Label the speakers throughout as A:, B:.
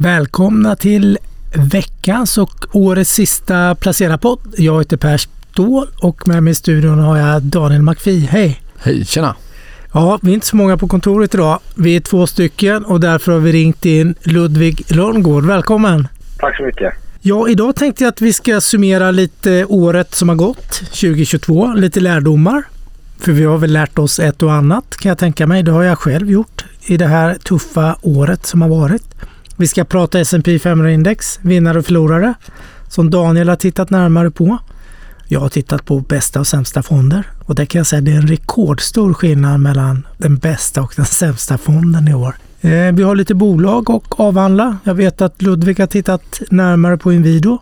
A: Välkomna till veckans och årets sista Placera-podd. Jag heter Per Ståhl och med mig i studion har jag Daniel McPhee. Hej!
B: Hej, tjena!
A: Ja, vi är inte så många på kontoret idag. Vi är två stycken och därför har vi ringt in Ludvig Rönngård. Välkommen!
C: Tack så mycket.
A: Ja, idag tänkte jag att vi ska summera lite året som har gått, 2022, lite lärdomar. För vi har väl lärt oss ett och annat kan jag tänka mig. Det har jag själv gjort i det här tuffa året som har varit. Vi ska prata S&P 500-index, vinnare och förlorare, som Daniel har tittat närmare på. Jag har tittat på bästa och sämsta fonder och det kan jag säga det är en rekordstor skillnad mellan den bästa och den sämsta fonden i år. Eh, vi har lite bolag och avhandla. Jag vet att Ludvig har tittat närmare på Inwido.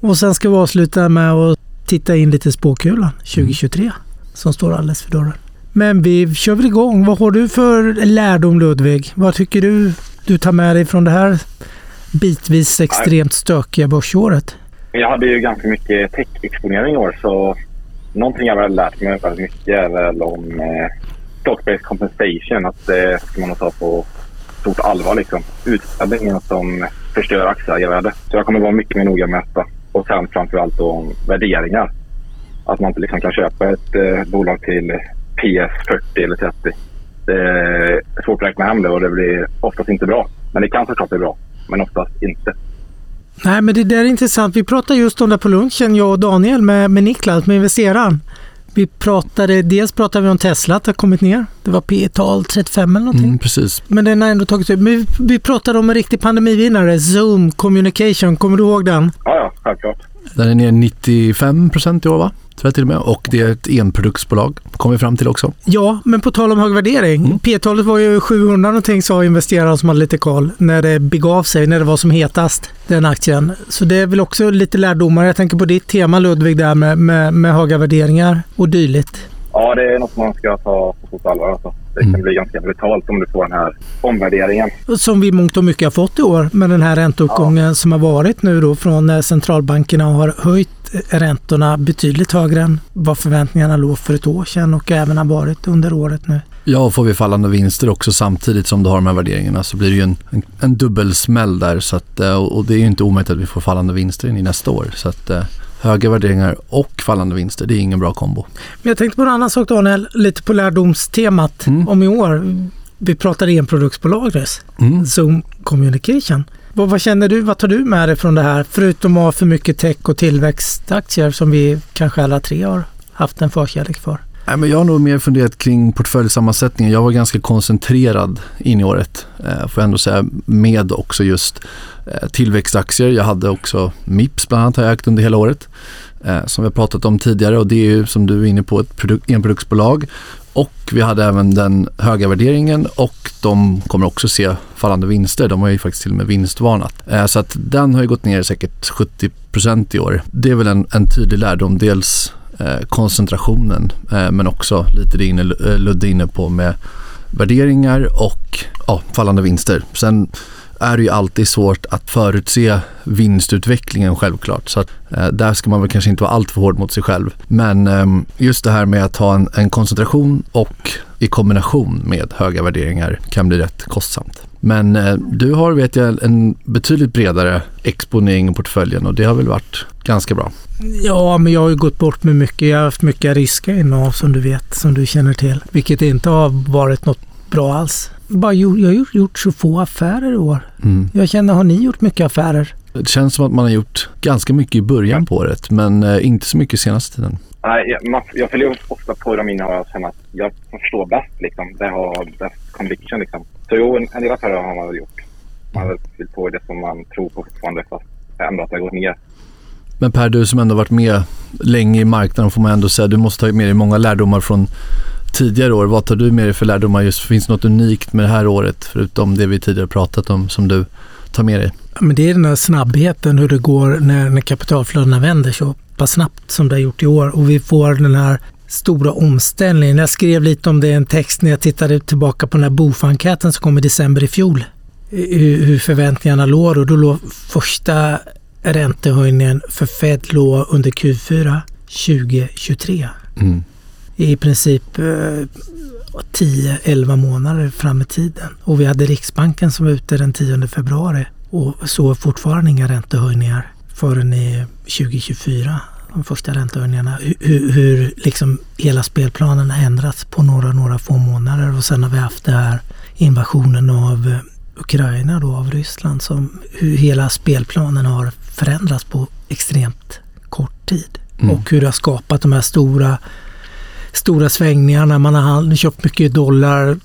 A: Och sen ska vi avsluta med att titta in lite spåkulan 2023 som står alldeles för dörren. Men vi kör väl igång. Vad har du för lärdom Ludvig? Vad tycker du du tar med dig från det här bitvis extremt stökiga börsåret?
C: Jag hade ju ganska mycket tech-exponering i år så någonting jag väl lärt mig väldigt mycket är väl om eh, stock-based compensation. Att det ska man ta på stort allvar liksom. Utställningen som förstör aktieägarvärde. Så jag kommer vara mycket mer noga med detta. Och sen framförallt då om värderingar. Att man inte liksom kan köpa ett eh, bolag till PS 40 eller 30. Det är svårt att räkna hem det och det blir oftast inte bra. Men det kan såklart bli bra, men oftast inte.
A: Nej, men det där är intressant. Vi pratade just om det på lunchen, jag och Daniel med, med Niklas, med investeraren. Vi pratade, dels pratade vi om Tesla, att det har kommit ner. Det var P tal 35 eller någonting.
B: Mm, precis.
A: Men den har ändå tagit ut. Men vi, vi pratade om en riktig pandemivinnare, Zoom Communication. Kommer du ihåg den?
C: Ja, ja, självklart.
B: Den är ner 95 procent i år va? Tror jag till och med. Och det är ett enproduktsbolag, kom vi fram till också.
A: Ja, men på tal om hög värdering.
B: Mm.
A: P-talet var ju 700 någonting sa investerare som hade lite koll när det begav sig, när det var som hetast, den aktien. Så det är väl också lite lärdomar. Jag tänker på ditt tema Ludvig där med, med, med höga värderingar och dylikt.
C: Ja, det är något man ska ta på stort allvar. Alltså. Det kan
B: Mm.
C: bli ganska brutalt om du får den här omvärderingen.
A: Som vi mångt och mycket har fått i år med den här ränteuppgången som har varit nu då från när centralbankerna har höjt räntorna betydligt högre än vad förväntningarna låg för ett år sedan och även har varit under året nu.
B: Ja, får vi fallande vinster också samtidigt som du har de här värderingarna så blir det ju en, en, en dubbelsmäll där. Så att, eh, och det är ju inte omöjligt att vi får fallande vinster in i nästa år. Så att eh, höga värderingar och fallande vinster, det är ingen bra kombo.
A: Men jag tänkte på en annan sak Daniel, lite på lärdomstemat
B: Mm.
A: om i år. Vi pratade enproduktsbolag nyss,
B: Mm.
A: Zoom Communication. Vad, vad känner du, vad tar du med dig från det här? Förutom att ha för mycket tech och tillväxtaktier som vi kanske alla tre har haft en förkärlek för.
B: Nej, men jag har nog mer funderat kring portföljsammansättningen. Jag var ganska koncentrerad in i året, eh, får jag ändå säga, med också just eh, tillväxtaktier. Jag hade också Mips bland annat har jag ägt under hela året, eh, som vi har pratat om tidigare och det är ju som du är inne på ett produk- enproduktsbolag. Och vi hade även den höga värderingen och de kommer också se fallande vinster. De har ju faktiskt till och med vinstvarnat. Eh, så att den har ju gått ner säkert 70% i år. Det är väl en, en tydlig lärdom. Dels Eh, koncentrationen eh, men också lite det inne, eh, Ludde inne på med värderingar och ja, fallande vinster. Sen är det ju alltid svårt att förutse vinstutvecklingen självklart. Så att, eh, där ska man väl kanske inte vara alltför hård mot sig själv. Men ehm, just det här med att ha en, en koncentration och i kombination med höga värderingar kan bli rätt kostsamt. Men eh, du har, vet jag, en betydligt bredare exponering i portföljen och det har väl varit ganska bra.
A: Ja, men jag har ju gått bort med mycket. Jag har haft mycket risker innehav som du vet, som du känner till. Vilket inte har varit något bra alls. Bara jag har gjort, gjort så få affärer i år.
B: Mm.
A: Jag känner, har ni gjort mycket affärer?
B: Det känns som att man har gjort ganska mycket i början på året men eh, inte så mycket senaste tiden.
C: Nej, jag, följer ofta på de innehav jag känner att jag förstår bäst. Liksom. Det har bäst conviction. Liksom. Så jo, en, en del affärer har man väl gjort. Man har väl fyllt på det som man tror på fortfarande fast ändå att det har gått ner.
B: Men Per, du som ändå varit med länge i marknaden får man ändå säga, du måste ta med dig många lärdomar från tidigare år. Vad tar du med dig för lärdomar? Just, finns det något unikt med det här året förutom det vi tidigare pratat om som du tar med dig?
A: Ja, men det är den här snabbheten hur det går när, när kapitalflödena vänder så pass snabbt som det har gjort i år och vi får den här stora omställningen. Jag skrev lite om det i en text när jag tittade tillbaka på den här BOF-enkäten som kom i december i fjol. Hur, hur förväntningarna låg och då låg första räntehöjningen för Fed låg under Q4 2023.
B: Mm.
A: I princip eh, 10-11 månader fram i tiden. Och vi hade Riksbanken som var ute den 10 februari och så fortfarande inga räntehöjningar förrän i 2024. De första räntehöjningarna. Hur, hur liksom hela spelplanen har ändrats på några, några få månader och sen har vi haft det här invasionen av Ukraina då, av Ryssland. Som, hur hela spelplanen har förändrats på extremt kort tid. Mm. Och hur det har skapat de här stora, stora svängningarna. Man har köpt mycket dollar,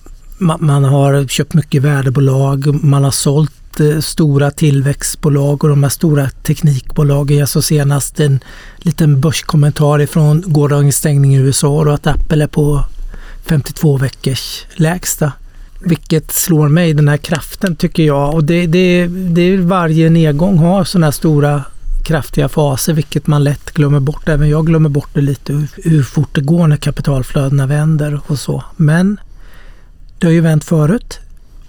A: man har köpt mycket värdebolag, man har sålt eh, stora tillväxtbolag och de här stora teknikbolagen. Jag såg senast en liten börskommentar ifrån gårdagens stängning i USA och att Apple är på 52 veckors lägsta. Vilket slår mig, den här kraften tycker jag. Och det, det, det är varje nedgång har sådana här stora kraftiga faser, vilket man lätt glömmer bort. Även jag glömmer bort det lite, hur, hur fort det går när kapitalflödena vänder och så. Men det har ju vänt förut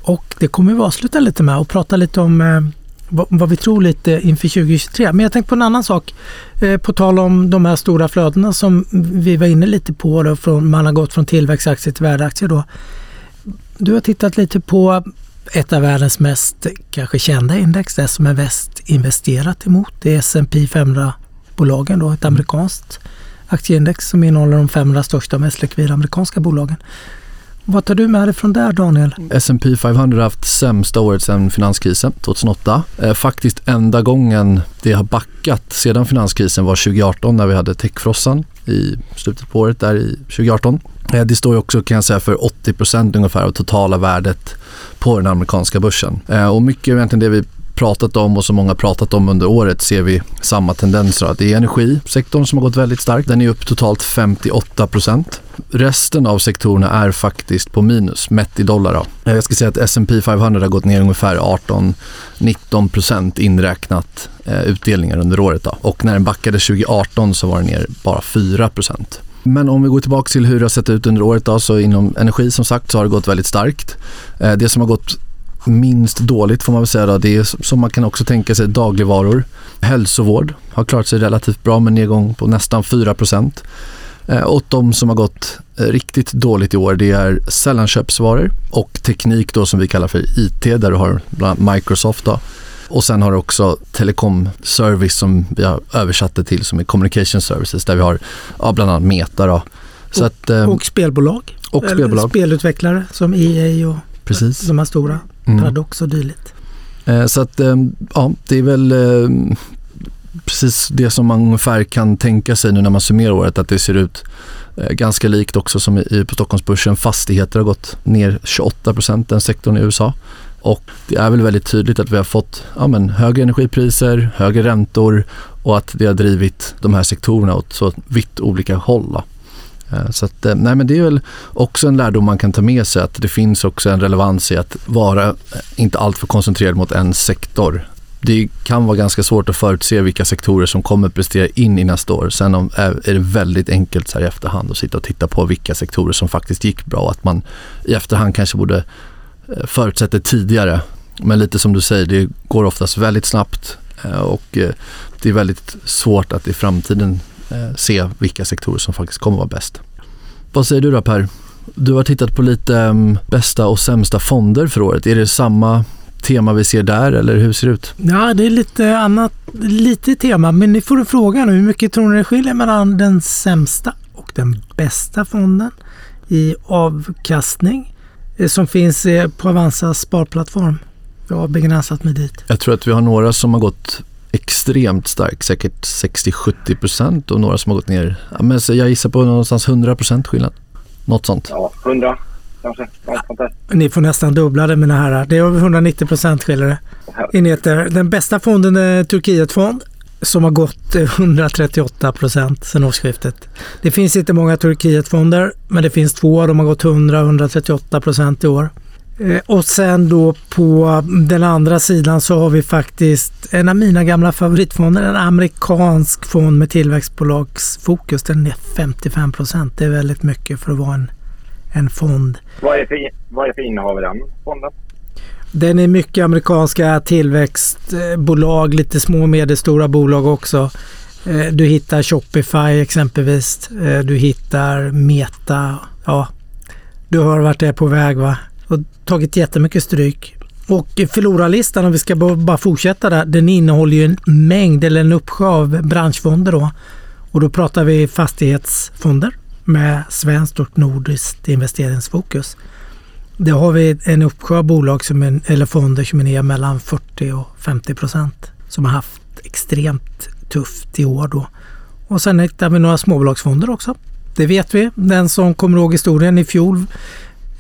A: och det kommer vi avsluta lite med och prata lite om eh, vad, vad, vi tror lite inför 2023. Men jag tänkte på en annan sak. Eh, på tal om de här stora flödena som vi var inne lite på. Då, från, man har gått från tillväxtaktier till värdeaktier. Då. Du har tittat lite på ett av världens mest kanske kända index, det som är väst investerat emot. Det är S&P 500-bolagen, då, ett amerikanskt aktieindex som innehåller de 500 största och mest likvida amerikanska bolagen. Vad tar du med dig från där Daniel?
B: S&P 500 har haft sämsta året sedan finanskrisen 2008. Eh, faktiskt enda gången det har backat sedan finanskrisen var 2018 när vi hade techfrossan i slutet på året där i 2018. Eh, det står också kan jag säga för 80% ungefär av totala värdet på den amerikanska börsen. Eh, och mycket egentligen det vi pratat om och som många pratat om under året ser vi samma tendenser. Det är energisektorn som har gått väldigt starkt. Den är upp totalt 58 procent. Resten av sektorerna är faktiskt på minus, mätt i dollar. Då. Eh, jag ska säga att S&P 500 har gått ner ungefär 18-19 procent inräknat eh, utdelningar under året. Då. Och när den backade 2018 så var den ner bara 4 procent. Men om vi går tillbaka till hur det har sett ut under året då, så inom energi som sagt så har det gått väldigt starkt. Eh, det som har gått minst dåligt får man väl säga. Då. Det är som man kan också tänka sig dagligvaror. Hälsovård har klarat sig relativt bra med nedgång på nästan 4 eh, och de som har gått eh, riktigt dåligt i år det är sällanköpsvaror och teknik då som vi kallar för IT där du har bland annat Microsoft. Då. Och sen har du också telekomservice som vi har översatt det till som är communication services där vi har ja, bland annat Meta. Då.
A: Så och, att, eh, och spelbolag.
B: Och spelbolag.
A: Spelutvecklare som EA och
B: Precis.
A: de här stora. Mm. Paradox och dylikt.
B: Eh, så att eh, ja, det är väl eh, precis det som man ungefär kan tänka sig nu när man summerar året att det ser ut ganska likt också som i, på Stockholmsbörsen. Fastigheter har gått ner 28 procent, den sektorn i USA. Och det är väl väldigt tydligt att vi har fått ja, men, högre energipriser, högre räntor och att det har drivit de här sektorerna åt så vitt olika håll. Då. Eh, så att, eh, nej men det är väl också en lärdom man kan ta med sig att det finns också en relevans i att vara eh, inte alltför koncentrerad mot en sektor. Det kan vara ganska svårt att förutse vilka sektorer som kommer prestera in i nästa år. Sen är det väldigt enkelt så här i efterhand att sitta och titta på vilka sektorer som faktiskt gick bra och att man i efterhand kanske borde förutsätta tidigare. Men lite som du säger, det går oftast väldigt snabbt och det är väldigt svårt att i framtiden se vilka sektorer som faktiskt kommer vara bäst. Vad säger du då Per? Du har tittat på lite um, bästa och sämsta fonder för året. Är det samma tema vi ser där eller hur ser det ut?
A: Ja, det är lite annat, lite tema. Men ni får en fråga nu. Hur mycket tror ni det skiljer mellan den sämsta och den bästa fonden i avkastning eh, som finns eh, på Avanzas sparplattform? Jag har begränsat mig dit.
B: Jag tror att vi har några som har gått extremt stark, säkert 60-70 procent och några som har gått ner. Ja, men så jag gissar på någonstans 100 procent skillnad. Något sånt.
C: Ja, 100 kanske.
A: Ni får nästan dubbla det mina herrar. Det är över 190 procent skiljer det. Den bästa fonden är Turkietfond som har gått 138 procent sedan årsskiftet. Det finns inte många Turkietfonder men det finns två. De har gått 100-138 procent i år. Eh, och sen då på den andra sidan så har vi faktiskt en av mina gamla favoritfonder, en amerikansk fond med tillväxtbolagsfokus. Den är 55 procent. Det är väldigt mycket för att vara en, en fond.
C: Vad är, för, vad är för innehav i den fonden?
A: Den är mycket amerikanska tillväxtbolag, lite små och medelstora bolag också. Eh, du hittar Shopify exempelvis. Eh, du hittar Meta. Ja, du hör vart det är på väg va? Och tagit jättemycket stryk. Och förlorarlistan, om vi ska bara fortsätta där, den innehåller ju en mängd eller en uppsjö av branschfonder då. Och då pratar vi fastighetsfonder med svenskt och nordiskt investeringsfokus. Där har vi en uppsjö av bolag som är, eller fonder som är ner mellan 40 och 50 procent som har haft extremt tufft i år då. Och sen hittar vi några småbolagsfonder också. Det vet vi. Den som kommer ihåg historien i fjol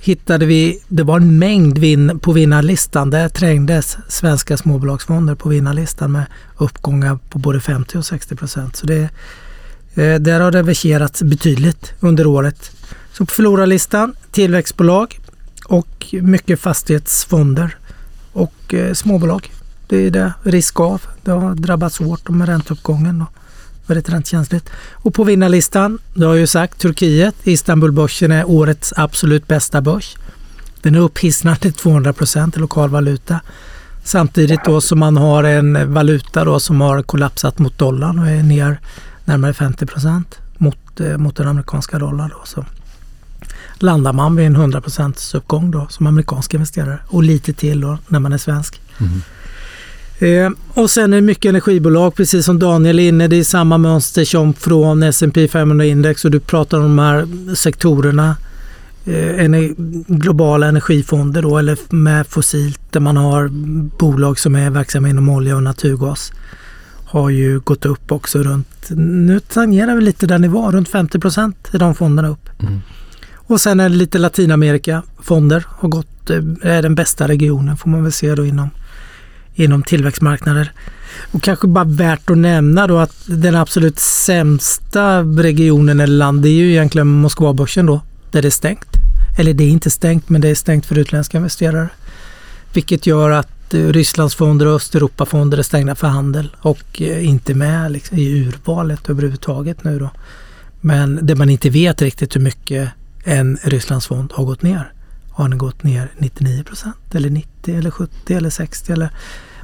A: hittade vi, det var en mängd vin, på vinnarlistan. Där trängdes svenska småbolagsfonder på vinnarlistan med uppgångar på både 50 och 60 procent. Så det, eh, där har det verserats betydligt under året. Så på förlorarlistan tillväxtbolag och mycket fastighetsfonder och eh, småbolag. Det är det risk av. Det har drabbats hårt med ränteuppgången. Och väldigt räntekänsligt. Och på vinnarlistan, det har jag ju sagt, Turkiet. Istanbulbörsen är årets absolut bästa börs. Den är upphisnad till 200 procent i lokal valuta. Samtidigt då som man har en valuta då som har kollapsat mot dollarn och är ner närmare 50 procent mot, eh, mot den amerikanska dollarn. Då. Så landar man vid en 100 procents uppgång då som amerikansk investerare och lite till då när man är svensk. Mm. Eh, och sen är det mycket energibolag, precis som Daniel är inne. Det är samma mönster som från S&P 500 index och du pratar om de här sektorerna. Eh, ener globala energifonder då, eller med fossilt där man har bolag som är verksamma inom olja och naturgas. Har ju gått upp också runt, nu tangerar vi lite där ni var, runt 50 procent i de fonderna upp. Mm. Och sen är det lite Latinamerika fonder har gått, eh, är den bästa regionen får man väl se då inom inom tillväxtmarknader. Och kanske bara värt att nämna då att den absolut sämsta regionen eller land är ju egentligen Moskvabörsen då, där det är stängt. Eller det är inte stängt, men det är stängt för utländska investerare. Vilket gör att eh, Rysslandsfonder och Östeuropafonder är stängda för handel och eh, inte med liksom, i urvalet överhuvudtaget nu då. Men det man inte vet riktigt hur mycket en Rysslandsfond har gått ner. Har den gått ner 99 procent eller 90 eller 70 eller 60 eller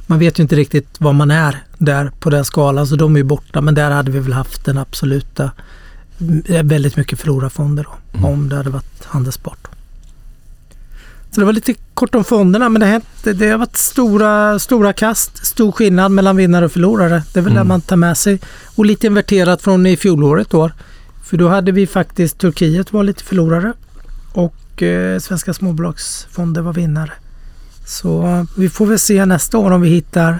A: man vet ju inte riktigt var man är där på den skalan så de är ju borta men där hade vi väl haft den absoluta mm, väldigt mycket förlorarfonder då mm. om det hade varit handelsbart. Så det var lite kort om fonderna men det, här, det har varit stora, stora kast, stor skillnad mellan vinnare och förlorare. Det är väl mm. det man tar med sig. Och lite inverterat från i fjolåret år. För då hade vi faktiskt Turkiet var lite förlorare och Eh, svenska småbolagsfonder var vinnare. Så vi får väl se nästa år om vi hittar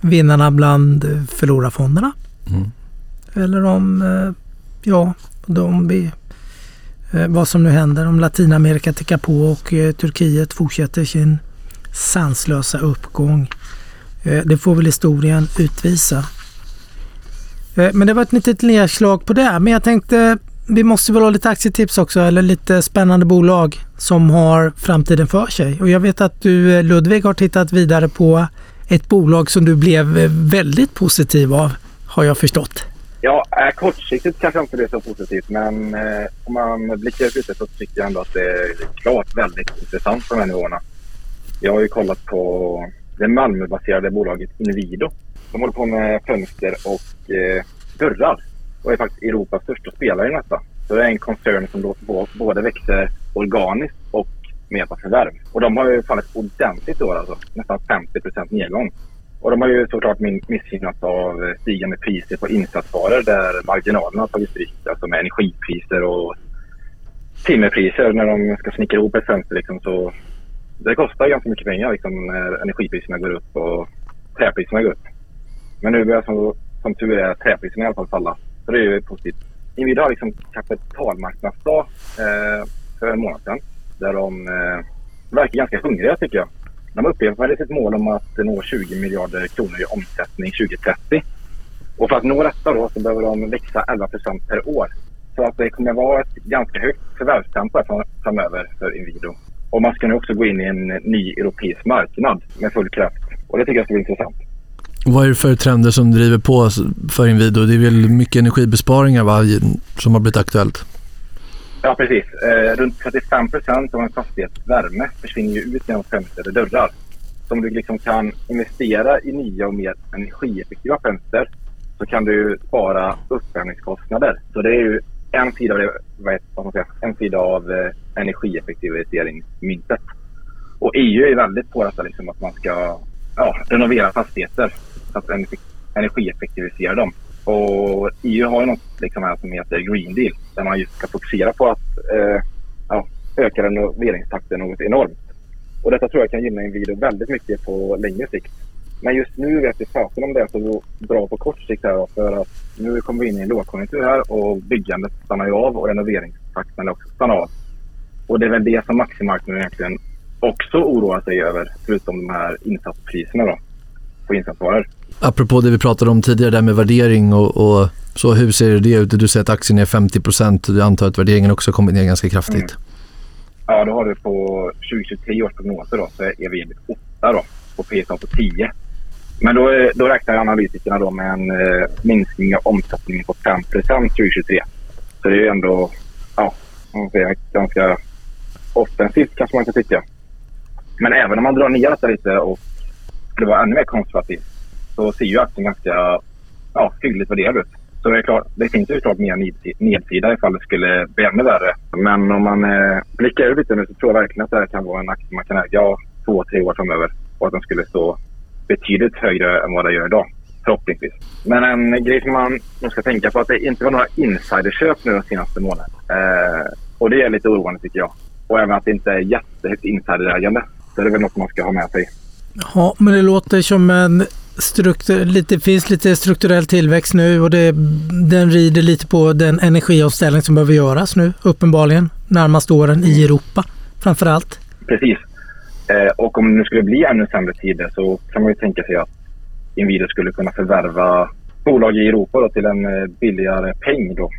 A: vinnarna bland förlorarfonderna. Mm. Eller om, eh, ja, vi, eh, vad som nu händer. Om Latinamerika tickar på och Turkiet fortsätter sin sanslösa uppgång. Det får väl historien utvisa. Men det var ett litet nedslag på det. Men jag tänkte vi måste väl ha lite aktietips också eller lite spännande bolag som har framtiden för sig. Och jag vet att du eh, Ludvig har tittat vidare på ett bolag som du blev eh, väldigt positiv av har jag förstått.
C: Ja, eh, kortsiktigt kanske inte det är så positivt men eh, om man blickar ut så tycker jag ändå att det är klart väldigt intressant på de här nivåerna. Jag har ju kollat på det Malmöbaserade bolaget Invido. De håller på med fönster och eh, dörrar och är faktiskt Europas största spelare i detta. Så det är en koncern som både växer organiskt och med hjälp av förvärv. Och de har ju fallit ordentligt i år alltså. Nästan 50% nedgång. Och de har ju såklart missgynnats av stigande priser på insatsvaror där marginalerna har tagit stryk. Alltså med energipriser och timmerpriser när de ska snickra ihop ett fönster liksom, så det kostar ganska mycket pengar liksom, när energipriserna går upp och träpriserna går upp. Men nu börjar som, som tur är träpriserna i alla fall falla. Så det är ju positivt. Inwido har liksom kapitalmarknadsdag eh, för en månad sedan. Där de eh, verkar ganska hungriga tycker jag. De upprepade sitt mål om att nå 20 miljarder kronor i omsättning 2030. Och för att nå detta då så behöver de växa 11 procent per år. Så att det kommer vara ett ganska högt förvärvstempo framöver för Inwido. Och man ska nu också gå in i en ny europeisk marknad med full kraft. Och det tycker jag ska bli intressant.
B: Vad är det för trender som driver på för Inwido? Det är väl mycket energibesparingar va, som har blivit aktuellt?
C: Ja, precis. Eh, runt 35 procent av en fastighets värme försvinner ju ut genom fönster och dörrar. Så om du liksom kan investera i nya och mer energieffektiva fönster så kan du spara uppvärmningskostnader. Så det är ju en sida av, det, vad säga, en sida av eh, energieffektiviseringsmyntet. Och EU är väldigt på detta liksom att man ska ja, renovera fastigheter så att energieffektivisera dem. Och EU har ju något liksom här som heter Green Deal där man just ska fokusera på att eh, ja, öka renoveringstakten något enormt. Och detta tror jag kan gynna Inwido väldigt mycket på längre sikt. Men just nu vet vi fasen om det är så bra på kort sikt här för att nu kommer vi in i en lågkonjunktur här och byggandet stannar ju av och renoveringstakten också stannar av. Och det är väl det som aktiemarknaden egentligen också oroar sig över förutom de här insatspriserna då på insatsvaror.
B: Apropå det vi pratade om tidigare där med värdering och, och så hur ser det ut? Du säger att aktien är 50 procent. Du antar att värderingen också kommit ner ganska kraftigt. Mm.
C: Ja, då har du på 2023 års prognoser då, så är vi 8 då, på P på 10. Men då, då räknar analytikerna då med en eh, minskning av omsättningen på 5% 2023. Så det är ju ändå ja, man säger, ganska offensivt kanske man kan tycka. Men även om man drar ner detta lite och skulle vara ännu mer konservativ så ser ju aktien ganska ja, hyggligt värderad ut. Så det är klart, det finns ju klart mer nedsida ifall det skulle bli ännu värre. Men om man eh, blickar ut lite nu så tror jag verkligen att det här kan vara en aktie man kan äga två, tre år framöver. Och att den skulle stå betydligt högre än vad den gör idag. Förhoppningsvis. Men en grej som man ska tänka på är att det inte var några insiderköp nu de senaste månaderna. Eh, och det är lite oroande tycker jag. Och även att det inte är jättehögt insiderägande. Så det är väl något man ska ha med sig.
A: Ja, men det låter som en struktur, lite, finns lite strukturell tillväxt nu och det, den rider lite på den energiomställning som behöver göras nu uppenbarligen närmaste åren i Europa framför allt.
C: Precis. Eh, och om det skulle bli ännu sämre tider så kan man ju tänka sig att Inwido skulle kunna förvärva bolag i Europa då, till en eh, billigare peng. Då.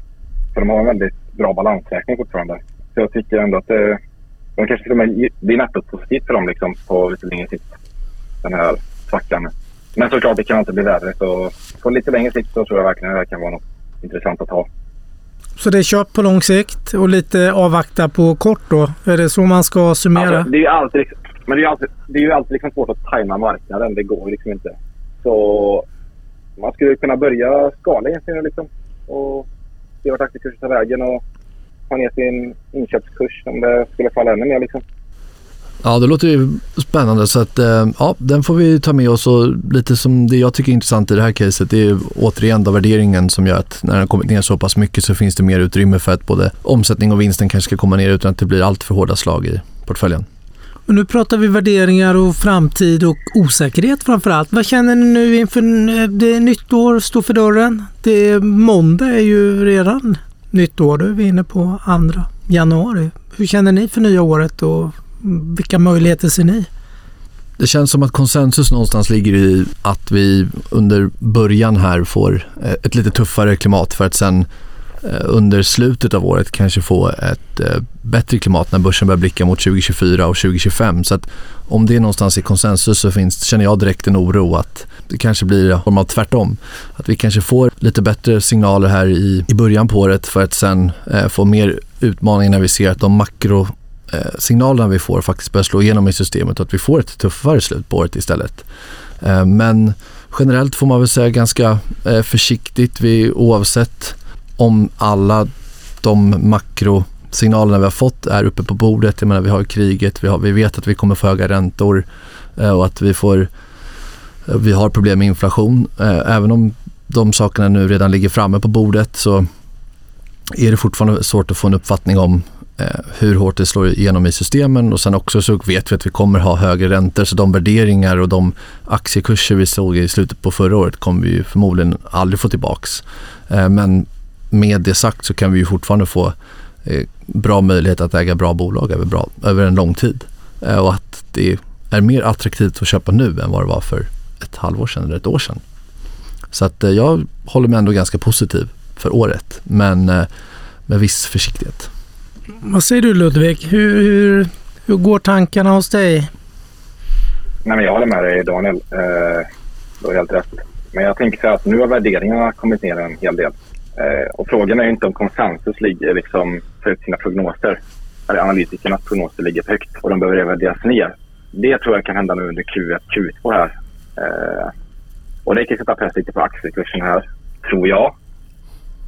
C: För de har en väldigt bra balansräkning fortfarande. Så jag tycker ändå att det, de kanske till och med blir nettopositivt för dem liksom, på lite längre sikt. Den här svackan. Men såklart, det kan inte bli värre. Så på lite längre sikt så tror jag verkligen att det här kan vara något intressant att ha.
A: Så det är köp på lång sikt och lite avvakta på kort då? Är det så man ska summera?
C: Alltså, det är ju alltid, men det är alltid, det är ju alltid liksom svårt att tajma marknaden. Det går liksom inte. Så man skulle kunna börja skala egentligen liksom. Och se vart aktiekursen tar vägen och ta ner sin inköpskurs om det skulle falla ännu mer liksom.
B: Ja, det låter ju spännande så att eh, ja, den får vi ta med oss och lite som det jag tycker är intressant i det här caset det är återigen då värderingen som gör att när den kommit ner så pass mycket så finns det mer utrymme för att både omsättning och vinsten kanske ska komma ner utan att det blir allt för hårda slag i portföljen.
A: Och nu pratar vi värderingar och framtid och osäkerhet framför allt. Vad känner ni nu inför det nytt år står för dörren? Det är måndag är ju redan nytt år. Då är vi inne på andra januari. Hur känner ni för nya året och vilka möjligheter ser ni?
B: Det känns som att konsensus någonstans ligger i att vi under början här får eh, ett lite tuffare klimat för att sen Eh, under slutet av året kanske få ett eh, bättre klimat när börsen börjar blicka mot 2024 och 2025. Så att om det är någonstans i konsensus så finns, känner jag direkt en oro att det kanske blir form av tvärtom. Att vi kanske får lite bättre signaler här i, i början på året för att sen eh, få mer utmaningar när vi ser att de makro eh, signalerna vi får faktiskt börjar slå igenom i systemet och att vi får ett tuffare slut på året istället. Eh, men generellt får man väl säga ganska eh, försiktigt vi, oavsett om alla de makrosignalerna vi har fått är uppe på bordet. Jag menar vi har kriget, vi, har, vi vet att vi kommer få höga räntor eh, och att vi får eh, vi har problem med inflation. Eh, även om de sakerna nu redan ligger framme på bordet så är det fortfarande svårt att få en uppfattning om Eh, hur hårt det slår igenom i systemen och sen också så vet vi att vi kommer ha högre räntor så de värderingar och de aktiekurser vi såg i slutet på förra året kommer vi förmodligen aldrig få tillbaks. Eh, men med det sagt så kan vi fortfarande få eh, bra möjlighet att äga bra bolag över, bra, över en lång tid och att det är mer attraktivt att köpa nu än vad det var för ett halvår sedan eller ett år sedan. Så att jag håller mig ändå ganska positiv för året men med viss försiktighet.
A: Vad säger du Ludvig? Hur, hur, hur går tankarna hos dig?
C: Nej, men jag håller med dig Daniel. Eh, du har helt rätt. Men jag tänker så att nu har värderingarna kommit ner en hel del. Eh, och frågan är inte om konsensus ligger liksom för sina prognoser. Eller analytikernas prognoser ligger högt och de behöver revideras ner. Det tror jag kan hända nu under Q1, Q2 här. Eh, och det kan sätta press lite på aktiekursen här, tror jag.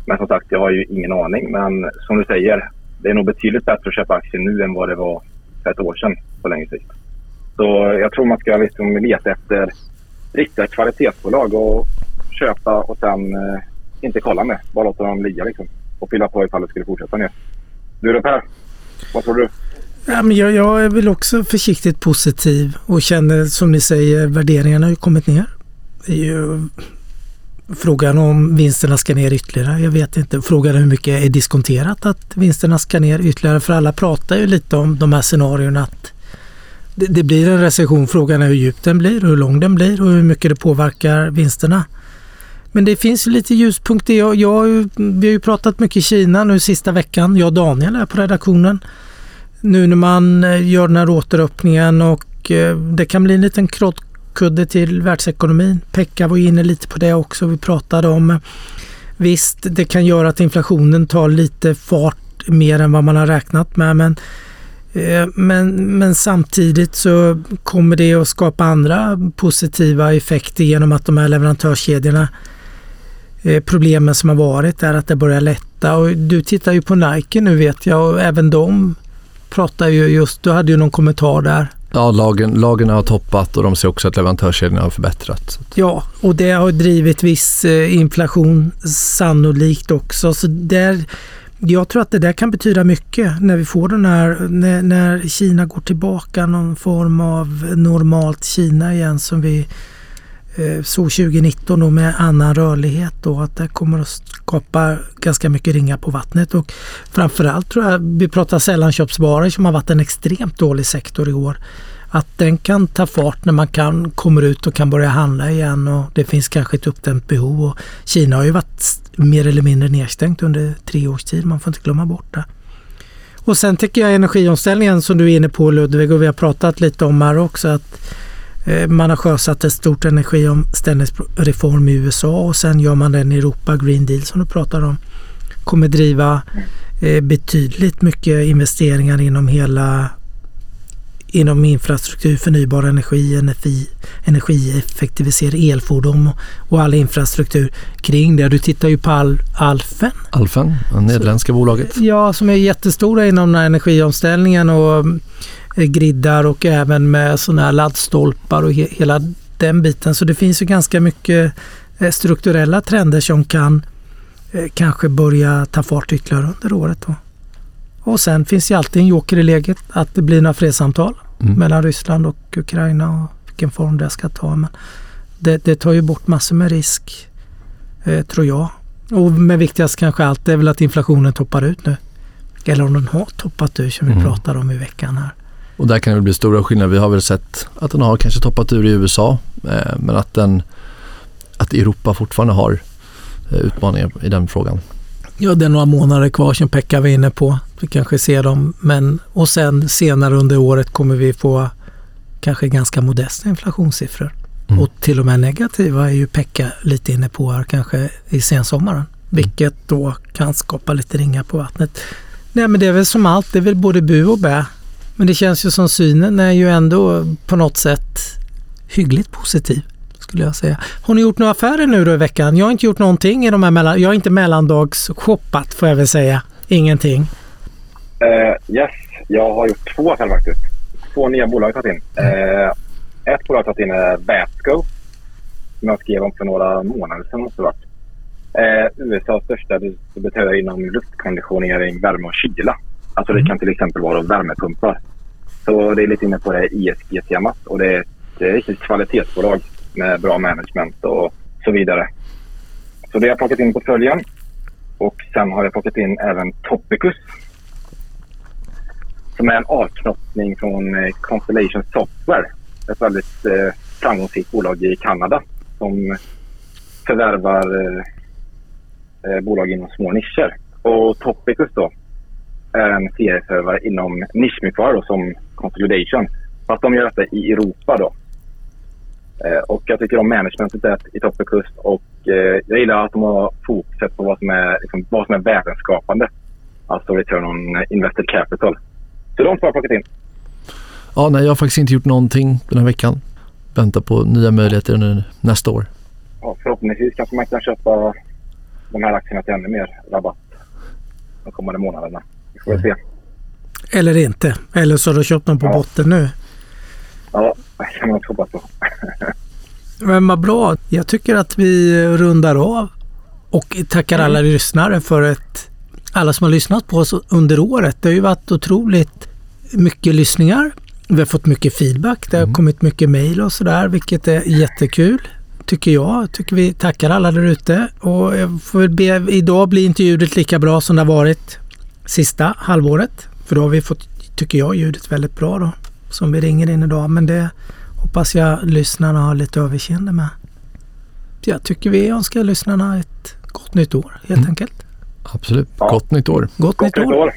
C: Men som sagt, jag har ju ingen aning. Men som du säger, det är nog betydligt bättre att köpa aktier nu än vad det var för ett år sedan på längre sikt. Så jag tror man ska liksom leta efter riktiga kvalitetsbolag och köpa och sen eh, inte kolla med. Bara låta dem ligga liksom. Och fylla på ifall det skulle fortsätta ner. Du då Per? Vad tror du?
A: Ja, men jag, jag är väl också försiktigt positiv och känner som ni säger värderingarna har ju kommit ner. Det är ju frågan om vinsterna ska ner ytterligare. Jag vet inte. Frågan är hur mycket är diskonterat att vinsterna ska ner ytterligare. För alla pratar ju lite om de här scenarierna att det, det blir en recession. Frågan är hur djup den blir, hur lång den blir och hur mycket det påverkar vinsterna. Men det finns lite ljuspunkter. Jag, jag, vi har ju pratat mycket Kina nu sista veckan. Jag och Daniel är på redaktionen. Nu när man eh, gör den här återöppningen och eh, det kan bli en liten kudde till världsekonomin. Pekka var inne lite på det också. Vi pratade om eh, visst, det kan göra att inflationen tar lite fart mer än vad man har räknat med. Men, men, men samtidigt så kommer det att skapa andra positiva effekter genom att de här leverantörskedjorna problemen som har varit är att det börjar lätta. Och du tittar ju på Nike nu vet jag och även de pratar ju just, du hade ju någon kommentar där.
B: Ja, lagen, lagen har toppat och de ser också att leverantörskedjorna har förbättrats.
A: Ja, och det har drivit viss eh, inflation sannolikt också. Så där, jag tror att det där kan betyda mycket när vi får den här, när, när Kina går tillbaka någon form av normalt Kina igen som vi Eh, så 2019 då med annan rörlighet då att det kommer att skapa ganska mycket ringar på vattnet och framförallt tror jag, vi pratar sällanköpsvaror som har varit en extremt dålig sektor i år. Att den kan ta fart när man kan, kommer ut och kan börja handla igen och det finns kanske ett uppdämt behov. Och Kina har ju varit mer eller mindre nedstängt under tre års tid, man får inte glömma bort det. Och sen tycker jag energiomställningen som du är inne på Ludvig och vi har pratat lite om här också att man har sjösatt ett stort energiomställningsreform i USA och sen gör man den i Europa, Green Deal som du pratar om. Kommer driva eh, betydligt mycket investeringar inom hela inom infrastruktur, förnybar energi, energi energieffektivisering, elfordon och all infrastruktur kring det. Du tittar ju på Al Alfen.
B: Alfen, det nederländska bolaget.
A: Ja, som är jättestora inom den här energiomställningen och Eh, griddar och även med sådana här laddstolpar och he hela den biten. Så det finns ju ganska mycket eh, strukturella trender som kan eh, kanske börja ta fart ytterligare under året. Då. Och sen finns det alltid en joker i läget att det blir några fredssamtal mm. mellan Ryssland och Ukraina och vilken form det ska ta. Men det, det tar ju bort massor med risk, eh, tror jag. Och med viktigast kanske allt är väl att inflationen toppar ut nu. Eller om den har toppat ut som vi mm. pratade om i veckan här.
B: Och där kan det bli stora skillnader. Vi har väl sett att den har kanske toppat ur i USA eh, men att, den, att Europa fortfarande har eh, utmaningar i den frågan.
A: Ja, det är några månader kvar som Pekka var inne på. Vi kanske ser dem. Men, och sen senare under året kommer vi få kanske ganska modesta inflationssiffror. Mm. Och till och med negativa är ju Pekka lite inne på här kanske i sensommaren. Mm. Vilket då kan skapa lite ringar på vattnet. Nej men det är väl som allt, det är väl både bu och bä. Men det känns ju som synen är ju ändå på något sätt hyggligt positiv skulle jag säga. Har ni gjort några affärer nu då i veckan? Jag har inte gjort någonting i de här mellan... Jag har inte mellandagsshoppat får jag väl säga. Ingenting.
C: Uh, yes, jag har gjort två affärer faktiskt. Två nya bolag har jag tagit in. Uh, ett bolag har tagit in är Vasco som jag skrev om för några månader sedan måste det varit. Uh, USAs största distributör inom luftkonditionering, värme och kyla. Alltså det mm. kan till exempel vara värmepumpar. Så det är lite inne på det ISG-temat och det är, det är ett kvalitetsbolag med bra management och så vidare. Så det har jag plockat in i portföljen. Och sen har jag plockat in även Topicus. Som är en avknoppning från eh, Constellation Software. Ett väldigt eh, framgångsrikt bolag i Kanada som förvärvar eh, eh bolag inom små nischer. Och Topicus då en serieservare inom nischmjukvara som Consolidation. Fast de gör detta i Europa då. Eh, och jag tycker om managementet i Topicus och eh, jag gillar att de har fokuset på vad som är, liksom, vad som är värdeskapande. Alltså return on invested capital. Så de två har jag plockat in.
B: Ja, nej, jag har faktiskt inte gjort någonting den här veckan. Väntar på nya möjligheter under nästa år.
C: Ja, förhoppningsvis kanske man kan köpa de här aktierna till ännu mer rabatt de kommande månaderna får vi se.
A: Eller inte. Eller så har du köpt dem på ja. botten nu.
C: Ja, det kan man hoppas på.
A: Men vad bra. Jag tycker att vi rundar av och tackar alla lyssnare för ett, alla som har lyssnat på oss under året. Det har ju varit otroligt mycket lyssningar. Vi har fått mycket feedback. Det har
B: Mm.
A: kommit mycket mejl och sådär, vilket är jättekul. Tycker jag. Tycker vi tackar alla där ute. Och jag får be, idag blir inte ljudet lika bra som det har varit sista halvåret. För då har vi fått, tycker jag, ljudet väldigt bra då. Som vi ringer in idag. Men det hoppas jag lyssnarna har lite överseende med. Jag tycker vi önskar lyssnarna ett gott nytt år helt
B: Mm.
A: enkelt.
B: Absolut.
C: Ja.
B: Gott nytt år.
A: Gott,
C: Gott
A: nytt år!
C: nytt år!